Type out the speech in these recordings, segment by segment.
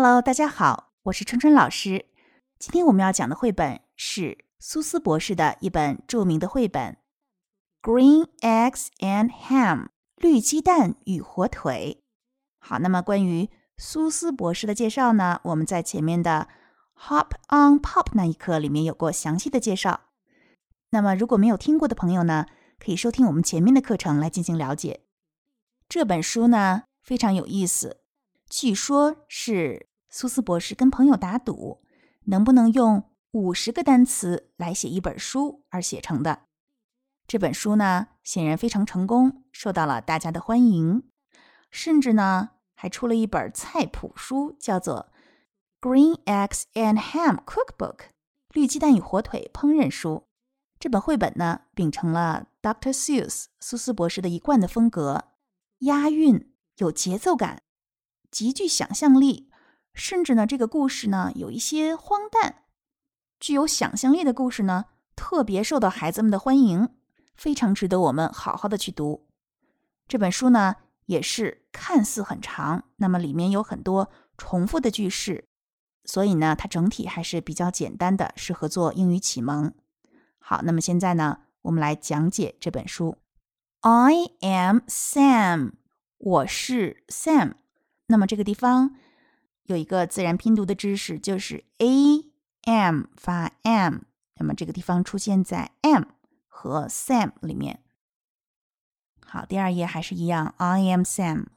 Hello，大家好，我是春春老师。今天我们要讲的绘本是苏斯博士的一本著名的绘本《Green Eggs and Ham》绿鸡蛋与火腿。好，那么关于苏斯博士的介绍呢，我们在前面的 Hop on Pop 那一课里面有过详细的介绍。那么如果没有听过的朋友呢，可以收听我们前面的课程来进行了解。这本书呢非常有意思。据说，是苏斯博士跟朋友打赌，能不能用五十个单词来写一本书而写成的。这本书呢，显然非常成功，受到了大家的欢迎，甚至呢，还出了一本菜谱书，叫做《Green Eggs and Ham Cookbook》绿鸡蛋与火腿烹饪书。这本绘本呢，秉承了 Dr. Seuss 苏斯博士的一贯的风格，押韵，有节奏感。极具想象力，甚至呢，这个故事呢有一些荒诞。具有想象力的故事呢，特别受到孩子们的欢迎，非常值得我们好好的去读。这本书呢也是看似很长，那么里面有很多重复的句式，所以呢，它整体还是比较简单的，适合做英语启蒙。好，那么现在呢，我们来讲解这本书。I am Sam，我是 Sam。那么这个地方有一个自然拼读的知识，就是 a m 发 m。那么这个地方出现在 m 和 Sam 里面。好，第二页还是一样，I am Sam。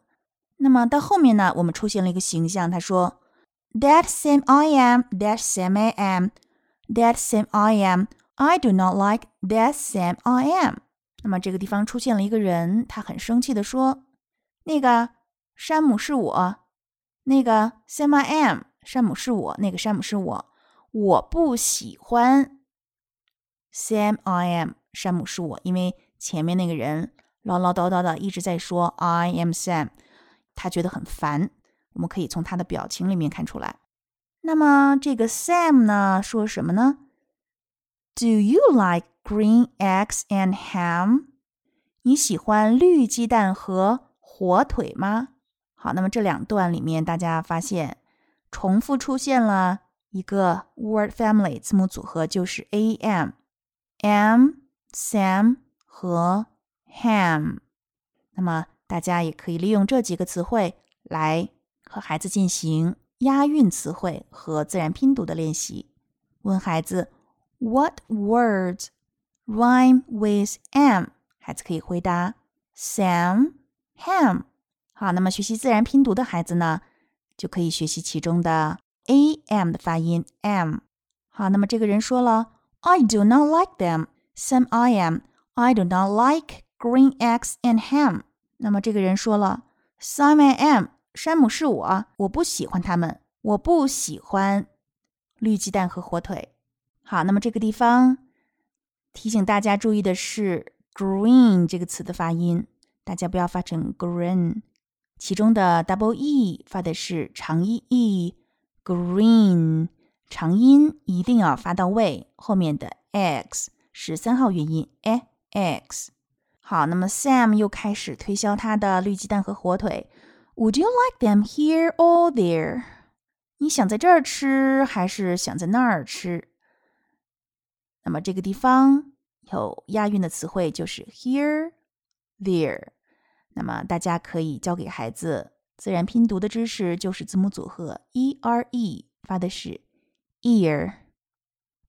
那么到后面呢，我们出现了一个形象，他说：“That same I am, that same I am, that same I am. I do not like that same I am。”那么这个地方出现了一个人，他很生气的说：“那个。”山姆是我，那个 Sam I am。山姆是我，那个山姆是我。我不喜欢 Sam I am。山姆是我，因为前面那个人唠唠叨叨的一直在说 I am Sam，他觉得很烦。我们可以从他的表情里面看出来。那么这个 Sam 呢，说什么呢？Do you like green eggs and ham？你喜欢绿鸡蛋和火腿吗？好，那么这两段里面，大家发现重复出现了一个 word family 字母组合，就是 a m m sam 和 ham。那么大家也可以利用这几个词汇来和孩子进行押韵词汇和自然拼读的练习。问孩子 What words rhyme with m？孩子可以回答 Sam ham。好，那么学习自然拼读的孩子呢，就可以学习其中的 a m 的发音 m。好，那么这个人说了，I do not like them. Sam I am. I do not like green eggs and ham. 那么这个人说了，Sam I am. 山姆是我，我不喜欢他们，我不喜欢绿鸡蛋和火腿。好，那么这个地方提醒大家注意的是 green 这个词的发音，大家不要发成 green。其中的 double e 发的是长音 e，green 长音一定要发到位，后面的 x 是三号元音 a x。好，那么 Sam 又开始推销他的绿鸡蛋和火腿。Would you like them here or there？你想在这儿吃还是想在那儿吃？那么这个地方有押韵的词汇就是 here there。那么大家可以教给孩子自然拼读的知识，就是字母组合 e r e 发的是 ear。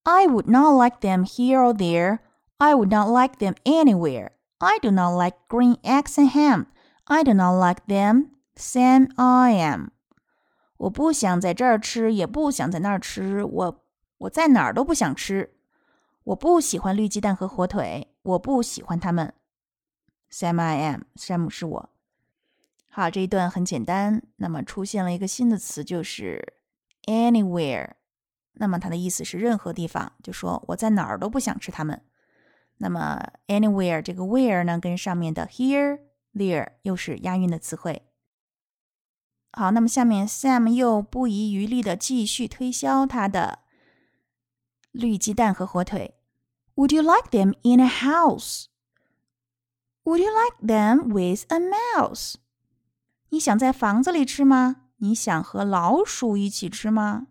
I would not like them here or there. I would not like them anywhere. I do not like green eggs and ham. I do not like them. Same I am。我不想在这儿吃，也不想在那儿吃。我我在哪儿都不想吃。我不喜欢绿鸡蛋和火腿。我不喜欢它们。Sam I am，山姆是我。好，这一段很简单。那么出现了一个新的词，就是 anywhere。那么它的意思是任何地方，就说我在哪儿都不想吃它们。那么 anywhere 这个 where 呢，跟上面的 here、there 又是押韵的词汇。好，那么下面 Sam 又不遗余力的继续推销他的绿鸡蛋和火腿。Would you like them in a house? Would you like them with a mouse？你想在房子里吃吗？你想和老鼠一起吃吗？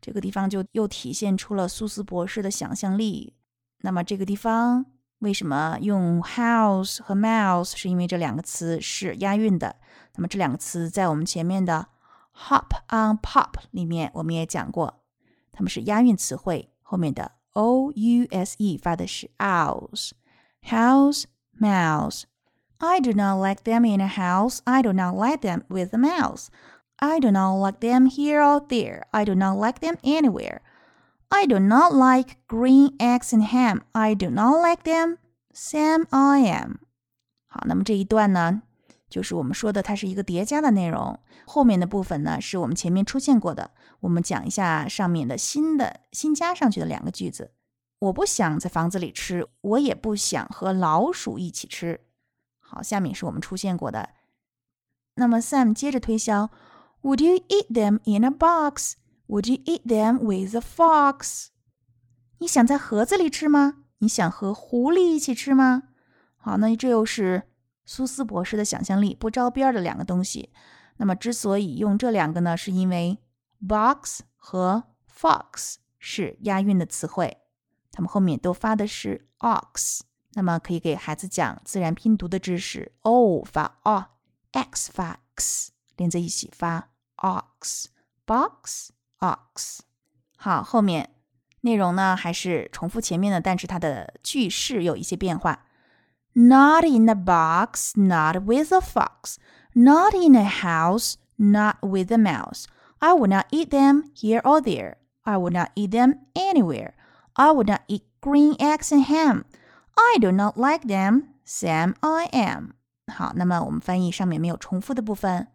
这个地方就又体现出了苏斯博士的想象力。那么这个地方为什么用 house 和 mouse？是因为这两个词是押韵的。那么这两个词在我们前面的 hop on pop 里面我们也讲过，它们是押韵词汇。后面的 o u s e 发的是 house，house mouse。I do not like them in a house. I do not like them with a mouse. I do not like them here or there. I do not like them anywhere. I do not like green eggs and ham. I do not like them. Sam I am. 好，那么这一段呢，就是我们说的，它是一个叠加的内容。后面的部分呢，是我们前面出现过的。我们讲一下上面的新的新加上去的两个句子。 我不想在房子里吃，我也不想和老鼠一起吃。好，下面是我们出现过的。那么 Sam 接着推销：Would you eat them in a box? Would you eat them with a fox? 你想在盒子里吃吗？你想和狐狸一起吃吗？好，那这又是苏斯博士的想象力不着边的两个东西。那么之所以用这两个呢，是因为 box 和 fox 是押韵的词汇，它们后面都发的是 ox。那么可以给孩子讲自然拼读的知识，o 发 o，x 发 x，连在一起发 ox，box ox。好，后面内容呢还是重复前面的，但是它的句式有一些变化。Not in a box, not with a fox, not in a house, not with a mouse. I would not eat them here or there. I would not eat them anywhere. I would not eat green eggs and ham. I do not like them, Sam. I am. 好，那么我们翻译上面没有重复的部分，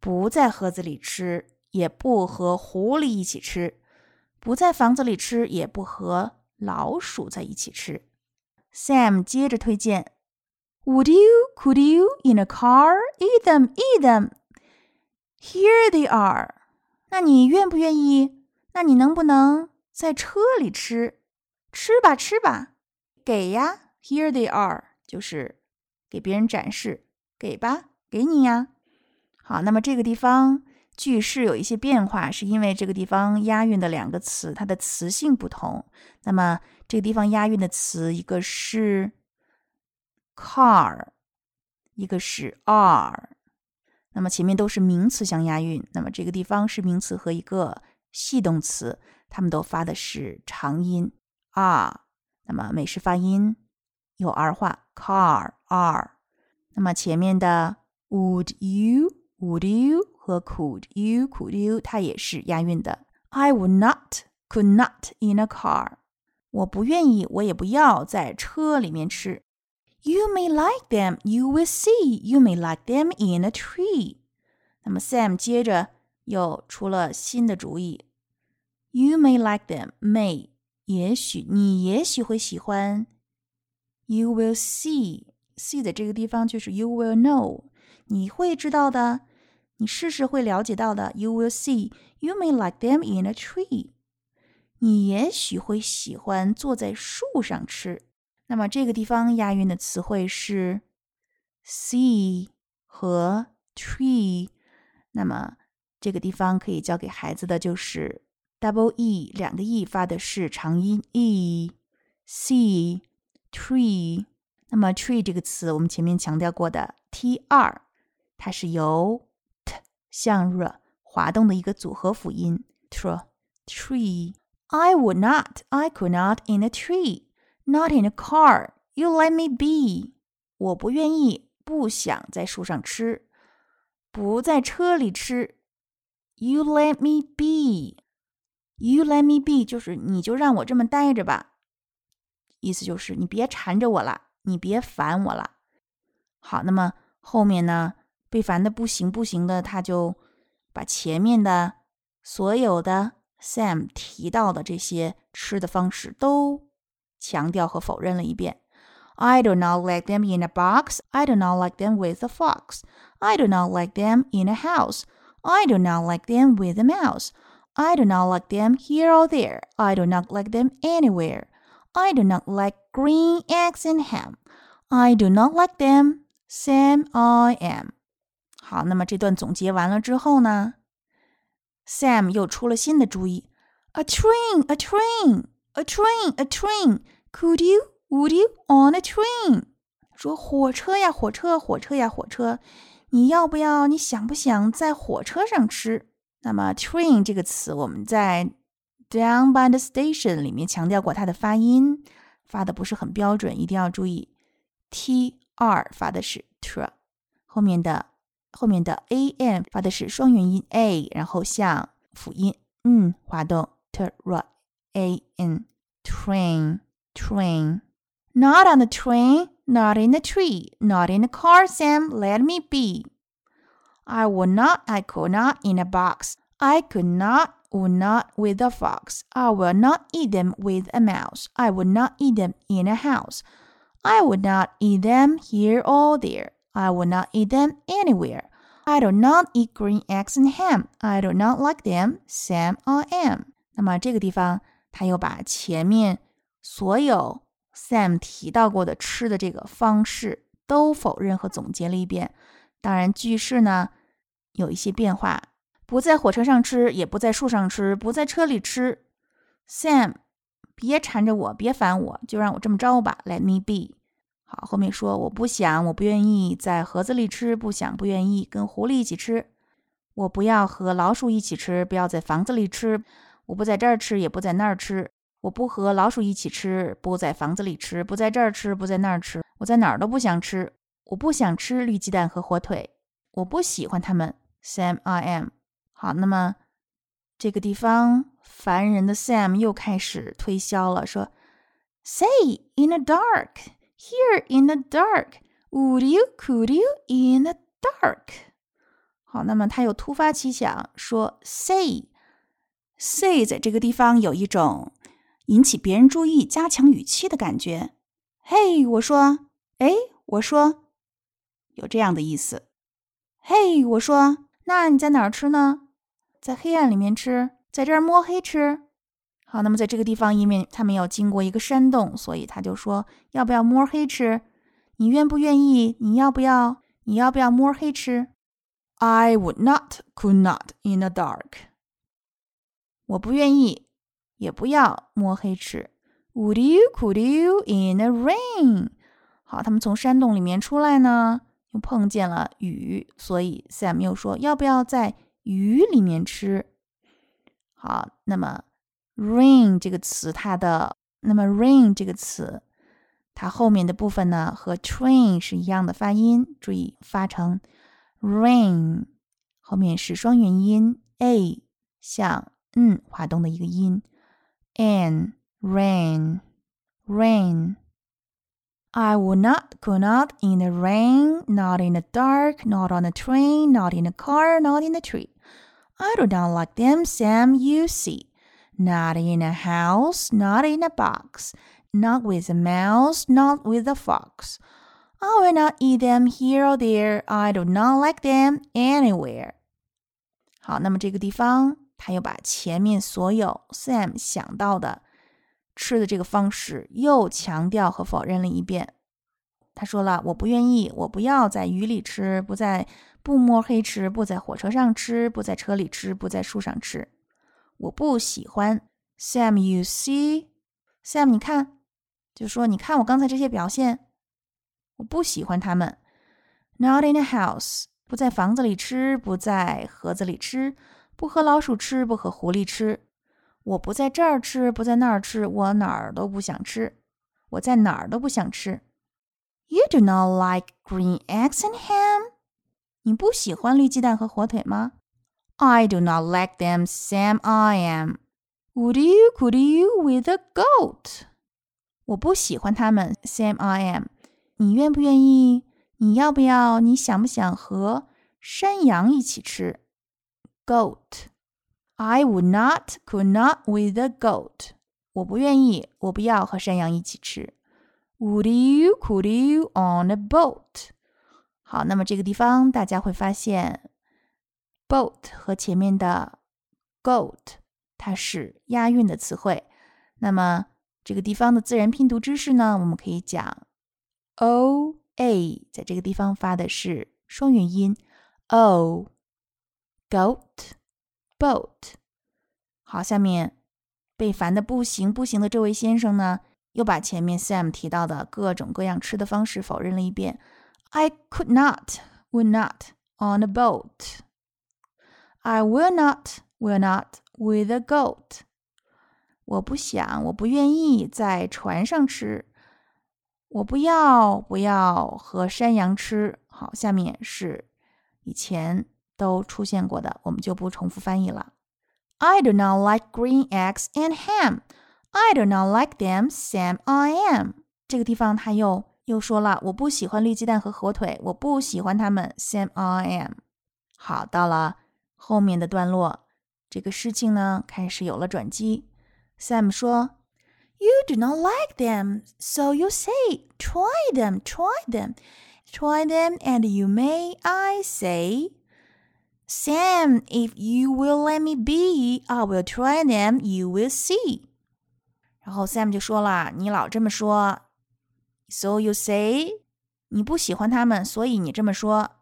不在盒子里吃，也不和狐狸一起吃，不在房子里吃，也不和老鼠在一起吃。Sam 接着推荐，Would you? Could you? In a car? Eat them, eat them. Here they are. 那你愿不愿意？那你能不能 在车里吃？吃吧，吃吧。给呀，Here they are，就是给别人展示，给吧，给你呀。好，那么这个地方句式有一些变化，是因为这个地方押韵的两个词，它的词性不同。那么这个地方押韵的词，一个是 car，一个是 are，那么前面都是名词相押韵。那么这个地方是名词和一个系动词，它们都发的是长音 are。那么美式发音有儿化，car are。那么前面的 would you would you 和 could you could you 它也是押韵的。I would not could not in a car。我不愿意，我也不要在车里面吃。You may like them, you will see. You may like them in a tree。那么 Sam 接着又出了新的主意。 You may like them, may 也许你也许会喜欢。You will see see 的这个地方就是 you will know，你会知道的，你试试会了解到的。You will see you may like them in a tree。你也许会喜欢坐在树上吃。那么这个地方押韵的词汇是 see 和 tree。那么这个地方可以教给孩子的就是。double e 两个 e 发的是长音 e，c tree。那么 tree 这个词，我们前面强调过的 t r，它是由 t 向 r 滑动的一个组合辅音 tr tree。I would not, I could not in a tree, not in a car. You let me be。我不愿意，不想在树上吃，不在车里吃。You let me be。 You let me be，就是你就让我这么待着吧，意思就是你别缠着我了，你别烦我了。好，那么后面呢，被烦的不行不行的，他就把前面的所有的 Sam 提到的这些吃的方式都强调和否认了一遍。I do not like them in a box. I do not like them with a fox. I do not like them in a house. I do not like them with a mouse. I do not like them here or there. I do not like them anywhere. I do not like green eggs and ham. I do not like them. Sam I am. 好，那么这段总结完了之后呢，Sam 又出了新的主意：A train, a train, a train, a train. Could you, would you on a train？说火车呀，火车，火车呀，火车，你要不要？你想不想在火车上吃？ 那么 train 这个词，我们在 Down by the station 里面强调过它的发音，发的不是很标准，一定要注意 t r 发的是 tr，后面的后面的 a m 发的是双元音 a，然后向辅音嗯滑动 t r a n train train not on the train not in the tree not in the car Sam let me be I would not I could not in a box I could not would not with a fox. I will not eat them with a mouse. I would not eat them in a house. I would not eat them here or there. I would not eat them anywhere. I do not eat green eggs and ham. I do not like them. Sam I am. 那么这个地方，他又把前面所有 Sam 提到过的吃的这个方式都否认和总结了一遍。 当然，句式呢有一些变化，不在火车上吃，也不在树上吃，不在车里吃。Sam 别缠着我，别烦我，就让我这么着吧。Let me be。好，后面说我不想，我不愿意在盒子里吃，不想，不愿意跟狐狸一起吃。我不要和老鼠一起吃，不要在房子里吃。我不在这儿吃，也不在那儿吃。我不和老鼠一起吃，不在房子里吃，不在这儿吃，不在那儿吃。我在哪儿都不想吃。我不想吃绿鸡蛋和火腿。我不喜欢它们。Sam I am。好，那么这个地方。烦人的 Sam 又开始推销了，说：“Say in the dark, here in the dark, would you, could you in the dark？” 好，那么他又突发奇想说：“Say，say 在这个地方有一种引起别人注意、加强语气的感觉。嘿，我说，哎，我说，有这样的意思。嘿，我说，那你在哪儿吃呢？在黑暗里面吃。”在这儿摸黑吃，好，那么在这个地方，因为他们要经过一个山洞，所以他就说要不要摸黑吃？你愿不愿意？你要不要？你要不要摸黑吃？I would not, could not in the dark。我不愿意，也不要摸黑吃。Would you, could you in the rain？好，他们从山洞里面出来呢，又碰见了雨，所以 Sam 又说要不要在雨里面吃？好，那么 rain 这个词，它的那么 rain 这个词，它后面的部分呢和 train 是一样的发音，注意发成 rain，后面是双元音 a 向嗯滑动的一个音，an rain rain。I would not, could not in the rain, not in the dark, not on the train, not in the car, not in the tree. I do not like them, Sam, you see. Not in a house, not in a box, not with a mouse, not with a fox. I will not eat them here or there. I do not like them anywhere. 好，那么这个地方，他又把前面所有 Sam 想到的 吃的这个方式又强调和否认了一遍。他说了：“我不愿意，我不要在雨里吃，不在不摸黑吃，不在火车上吃，不在车里吃，不在树上吃。我不喜欢。Sam，you see？Sam，你看，就说你看我刚才这些表现，我不喜欢他们。Not in a house，不在房子里吃，不在盒子里吃，不和老鼠吃，不和狐狸吃。我不在这儿吃，不在那儿吃，我哪儿都不想吃。我在哪儿都不想吃。You do not like green eggs and ham. 你不喜欢绿鸡蛋和火腿吗？I do not like them, Sam. I am. Would you? Could you with a goat? 我不喜欢它们，Sam. I am. 你愿不愿意？你要不要？你想不想和山羊一起吃？Goat. I would not, could not with a goat. 我不愿意，我不要和山羊一起吃。Would you, could you on a boat? 好，那么这个地方大家会发现，boat 和前面的 goat 它是押韵的词汇。那么这个地方的自然拼读知识呢，我们可以讲 o a，在这个地方发的是双元音 o goat boat。好，下面被烦的不行不行的这位先生呢，又把前面 Sam 提到的各种各样吃的方式否认了一遍。I could not, would not on a boat. I will not, will not with a goat. 我不想，我不愿意在船上吃。我不要，不要和山羊吃。好，下面是以前都出现过的，我们就不重复翻译了。I do not like green eggs and ham. I do not like them. Sam, I am. 这个地方他又又说了，我不喜欢绿鸡蛋和火腿，我不喜欢它们。Sam, I am. 好，到了后面的段落，这个事情呢开始有了转机。Sam 说。You do not like them, so you say, try them, try them, try them, and you may, I say. Sam, if you will let me be, I will try them, you will see. 然后 Sam 就说了：“你老这么说，so you say，你不喜欢他们，所以你这么说。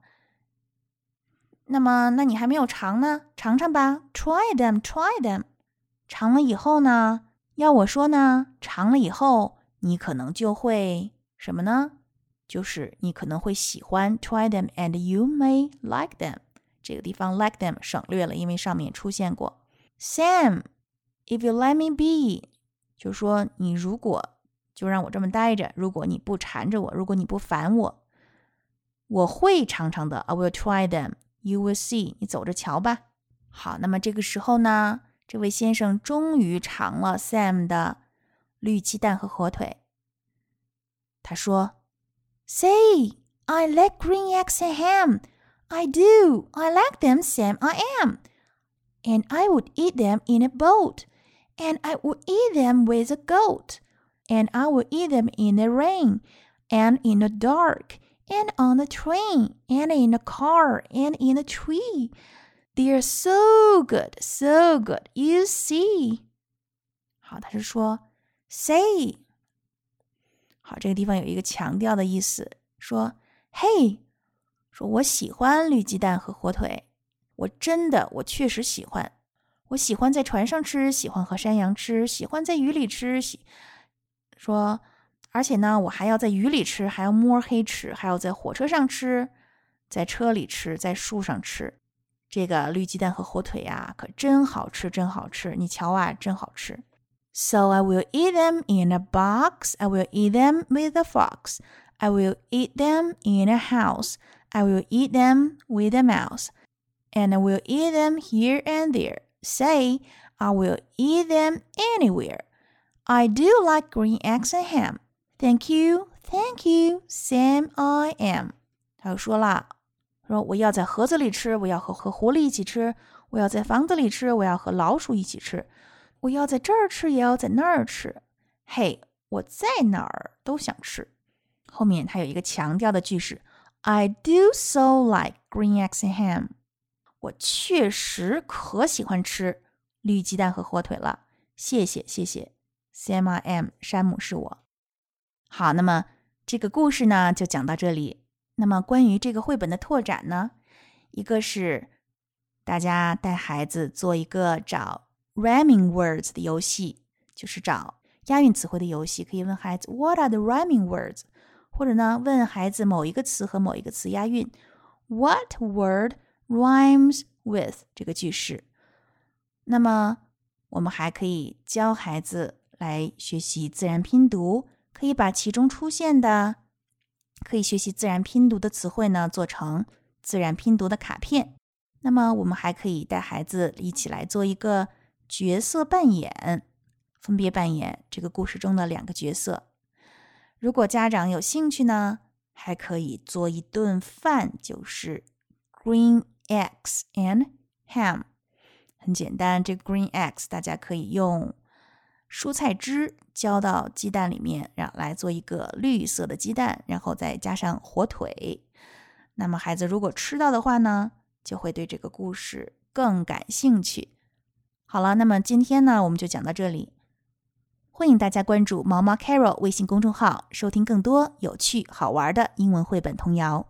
那么，那你还没有尝呢，尝尝吧，try them，try them。尝了以后呢？”要我说呢，尝了以后，你可能就会什么呢？就是你可能会喜欢 try them and you may like them。这个地方 like them 省略了，因为上面出现过。Sam，if you let me be，就说你如果就让我这么待着，如果你不缠着我，如果你不烦我，我会尝尝的。I will try them. You will see。你走着瞧吧。好，那么这个时候呢？这位先生终于尝了 Sam 的绿鸡蛋和火腿。他说：“Say, I like green eggs and ham. I do. I like them, Sam. I am. And I would eat them in a boat. And I would eat them with a goat. And I would eat them in the rain. And in the dark. And on the train. And in the car. And in a tree. They're so good, so good. You see，好，他是说 say。好，这个地方有一个强调的意思，说嘿， 说我喜欢绿鸡蛋和火腿，我真的，我确实喜欢。我喜欢在船上吃，喜欢和山羊吃，喜欢在雨里吃。喜说，而且呢，我还要在雨里吃，还要摸黑吃，还要在火车上吃，在车里吃，在树上吃。这个绿鸡蛋和火腿呀，可真好吃，真好吃！你瞧啊，真好吃。So I will eat them in a box. I will eat them with a fox. I will eat them in a house. I will eat them with a mouse. And I will eat them here and there. Say, I will eat them anywhere. I do like green eggs and ham. Thank you, thank you, Sam I am. 他又说了。说我要在盒子里吃，我要和和狐狸一起吃，我要在房子里吃，我要和老鼠一起吃，我要在这儿吃，也要在那儿吃。嘿，我在哪儿都想吃。后面它有一个强调的句式 ，I do so like green eggs and ham。我确实可喜欢吃绿鸡蛋和火腿了。谢谢，谢谢，Sam I am，山姆是我。好，那么这个故事呢，就讲到这里。那么关于这个绘本的拓展呢，一个是大家带孩子做一个找 rhyming words 的游戏，就是找押韵词汇的游戏。可以问孩子 What are the rhyming words？或者呢，问孩子某一个词和某一个词押韵，What word rhymes with 这个句式？那么我们还可以教孩子来学习自然拼读，可以把其中出现的。可以学习自然拼读的词汇呢，做成自然拼读的卡片。那么，我们还可以带孩子一起来做一个角色扮演，分别扮演这个故事中的两个角色。如果家长有兴趣呢，还可以做一顿饭，就是 green eggs and ham。很简单，这 green eggs 大家可以用。蔬菜汁浇到鸡蛋里面，然后来做一个绿色的鸡蛋，然后再加上火腿。那么孩子如果吃到的话呢，就会对这个故事更感兴趣。好了，那么今天呢，我们就讲到这里。欢迎大家关注毛毛 Carol 微信公众号，收听更多有趣好玩的英文绘本童谣。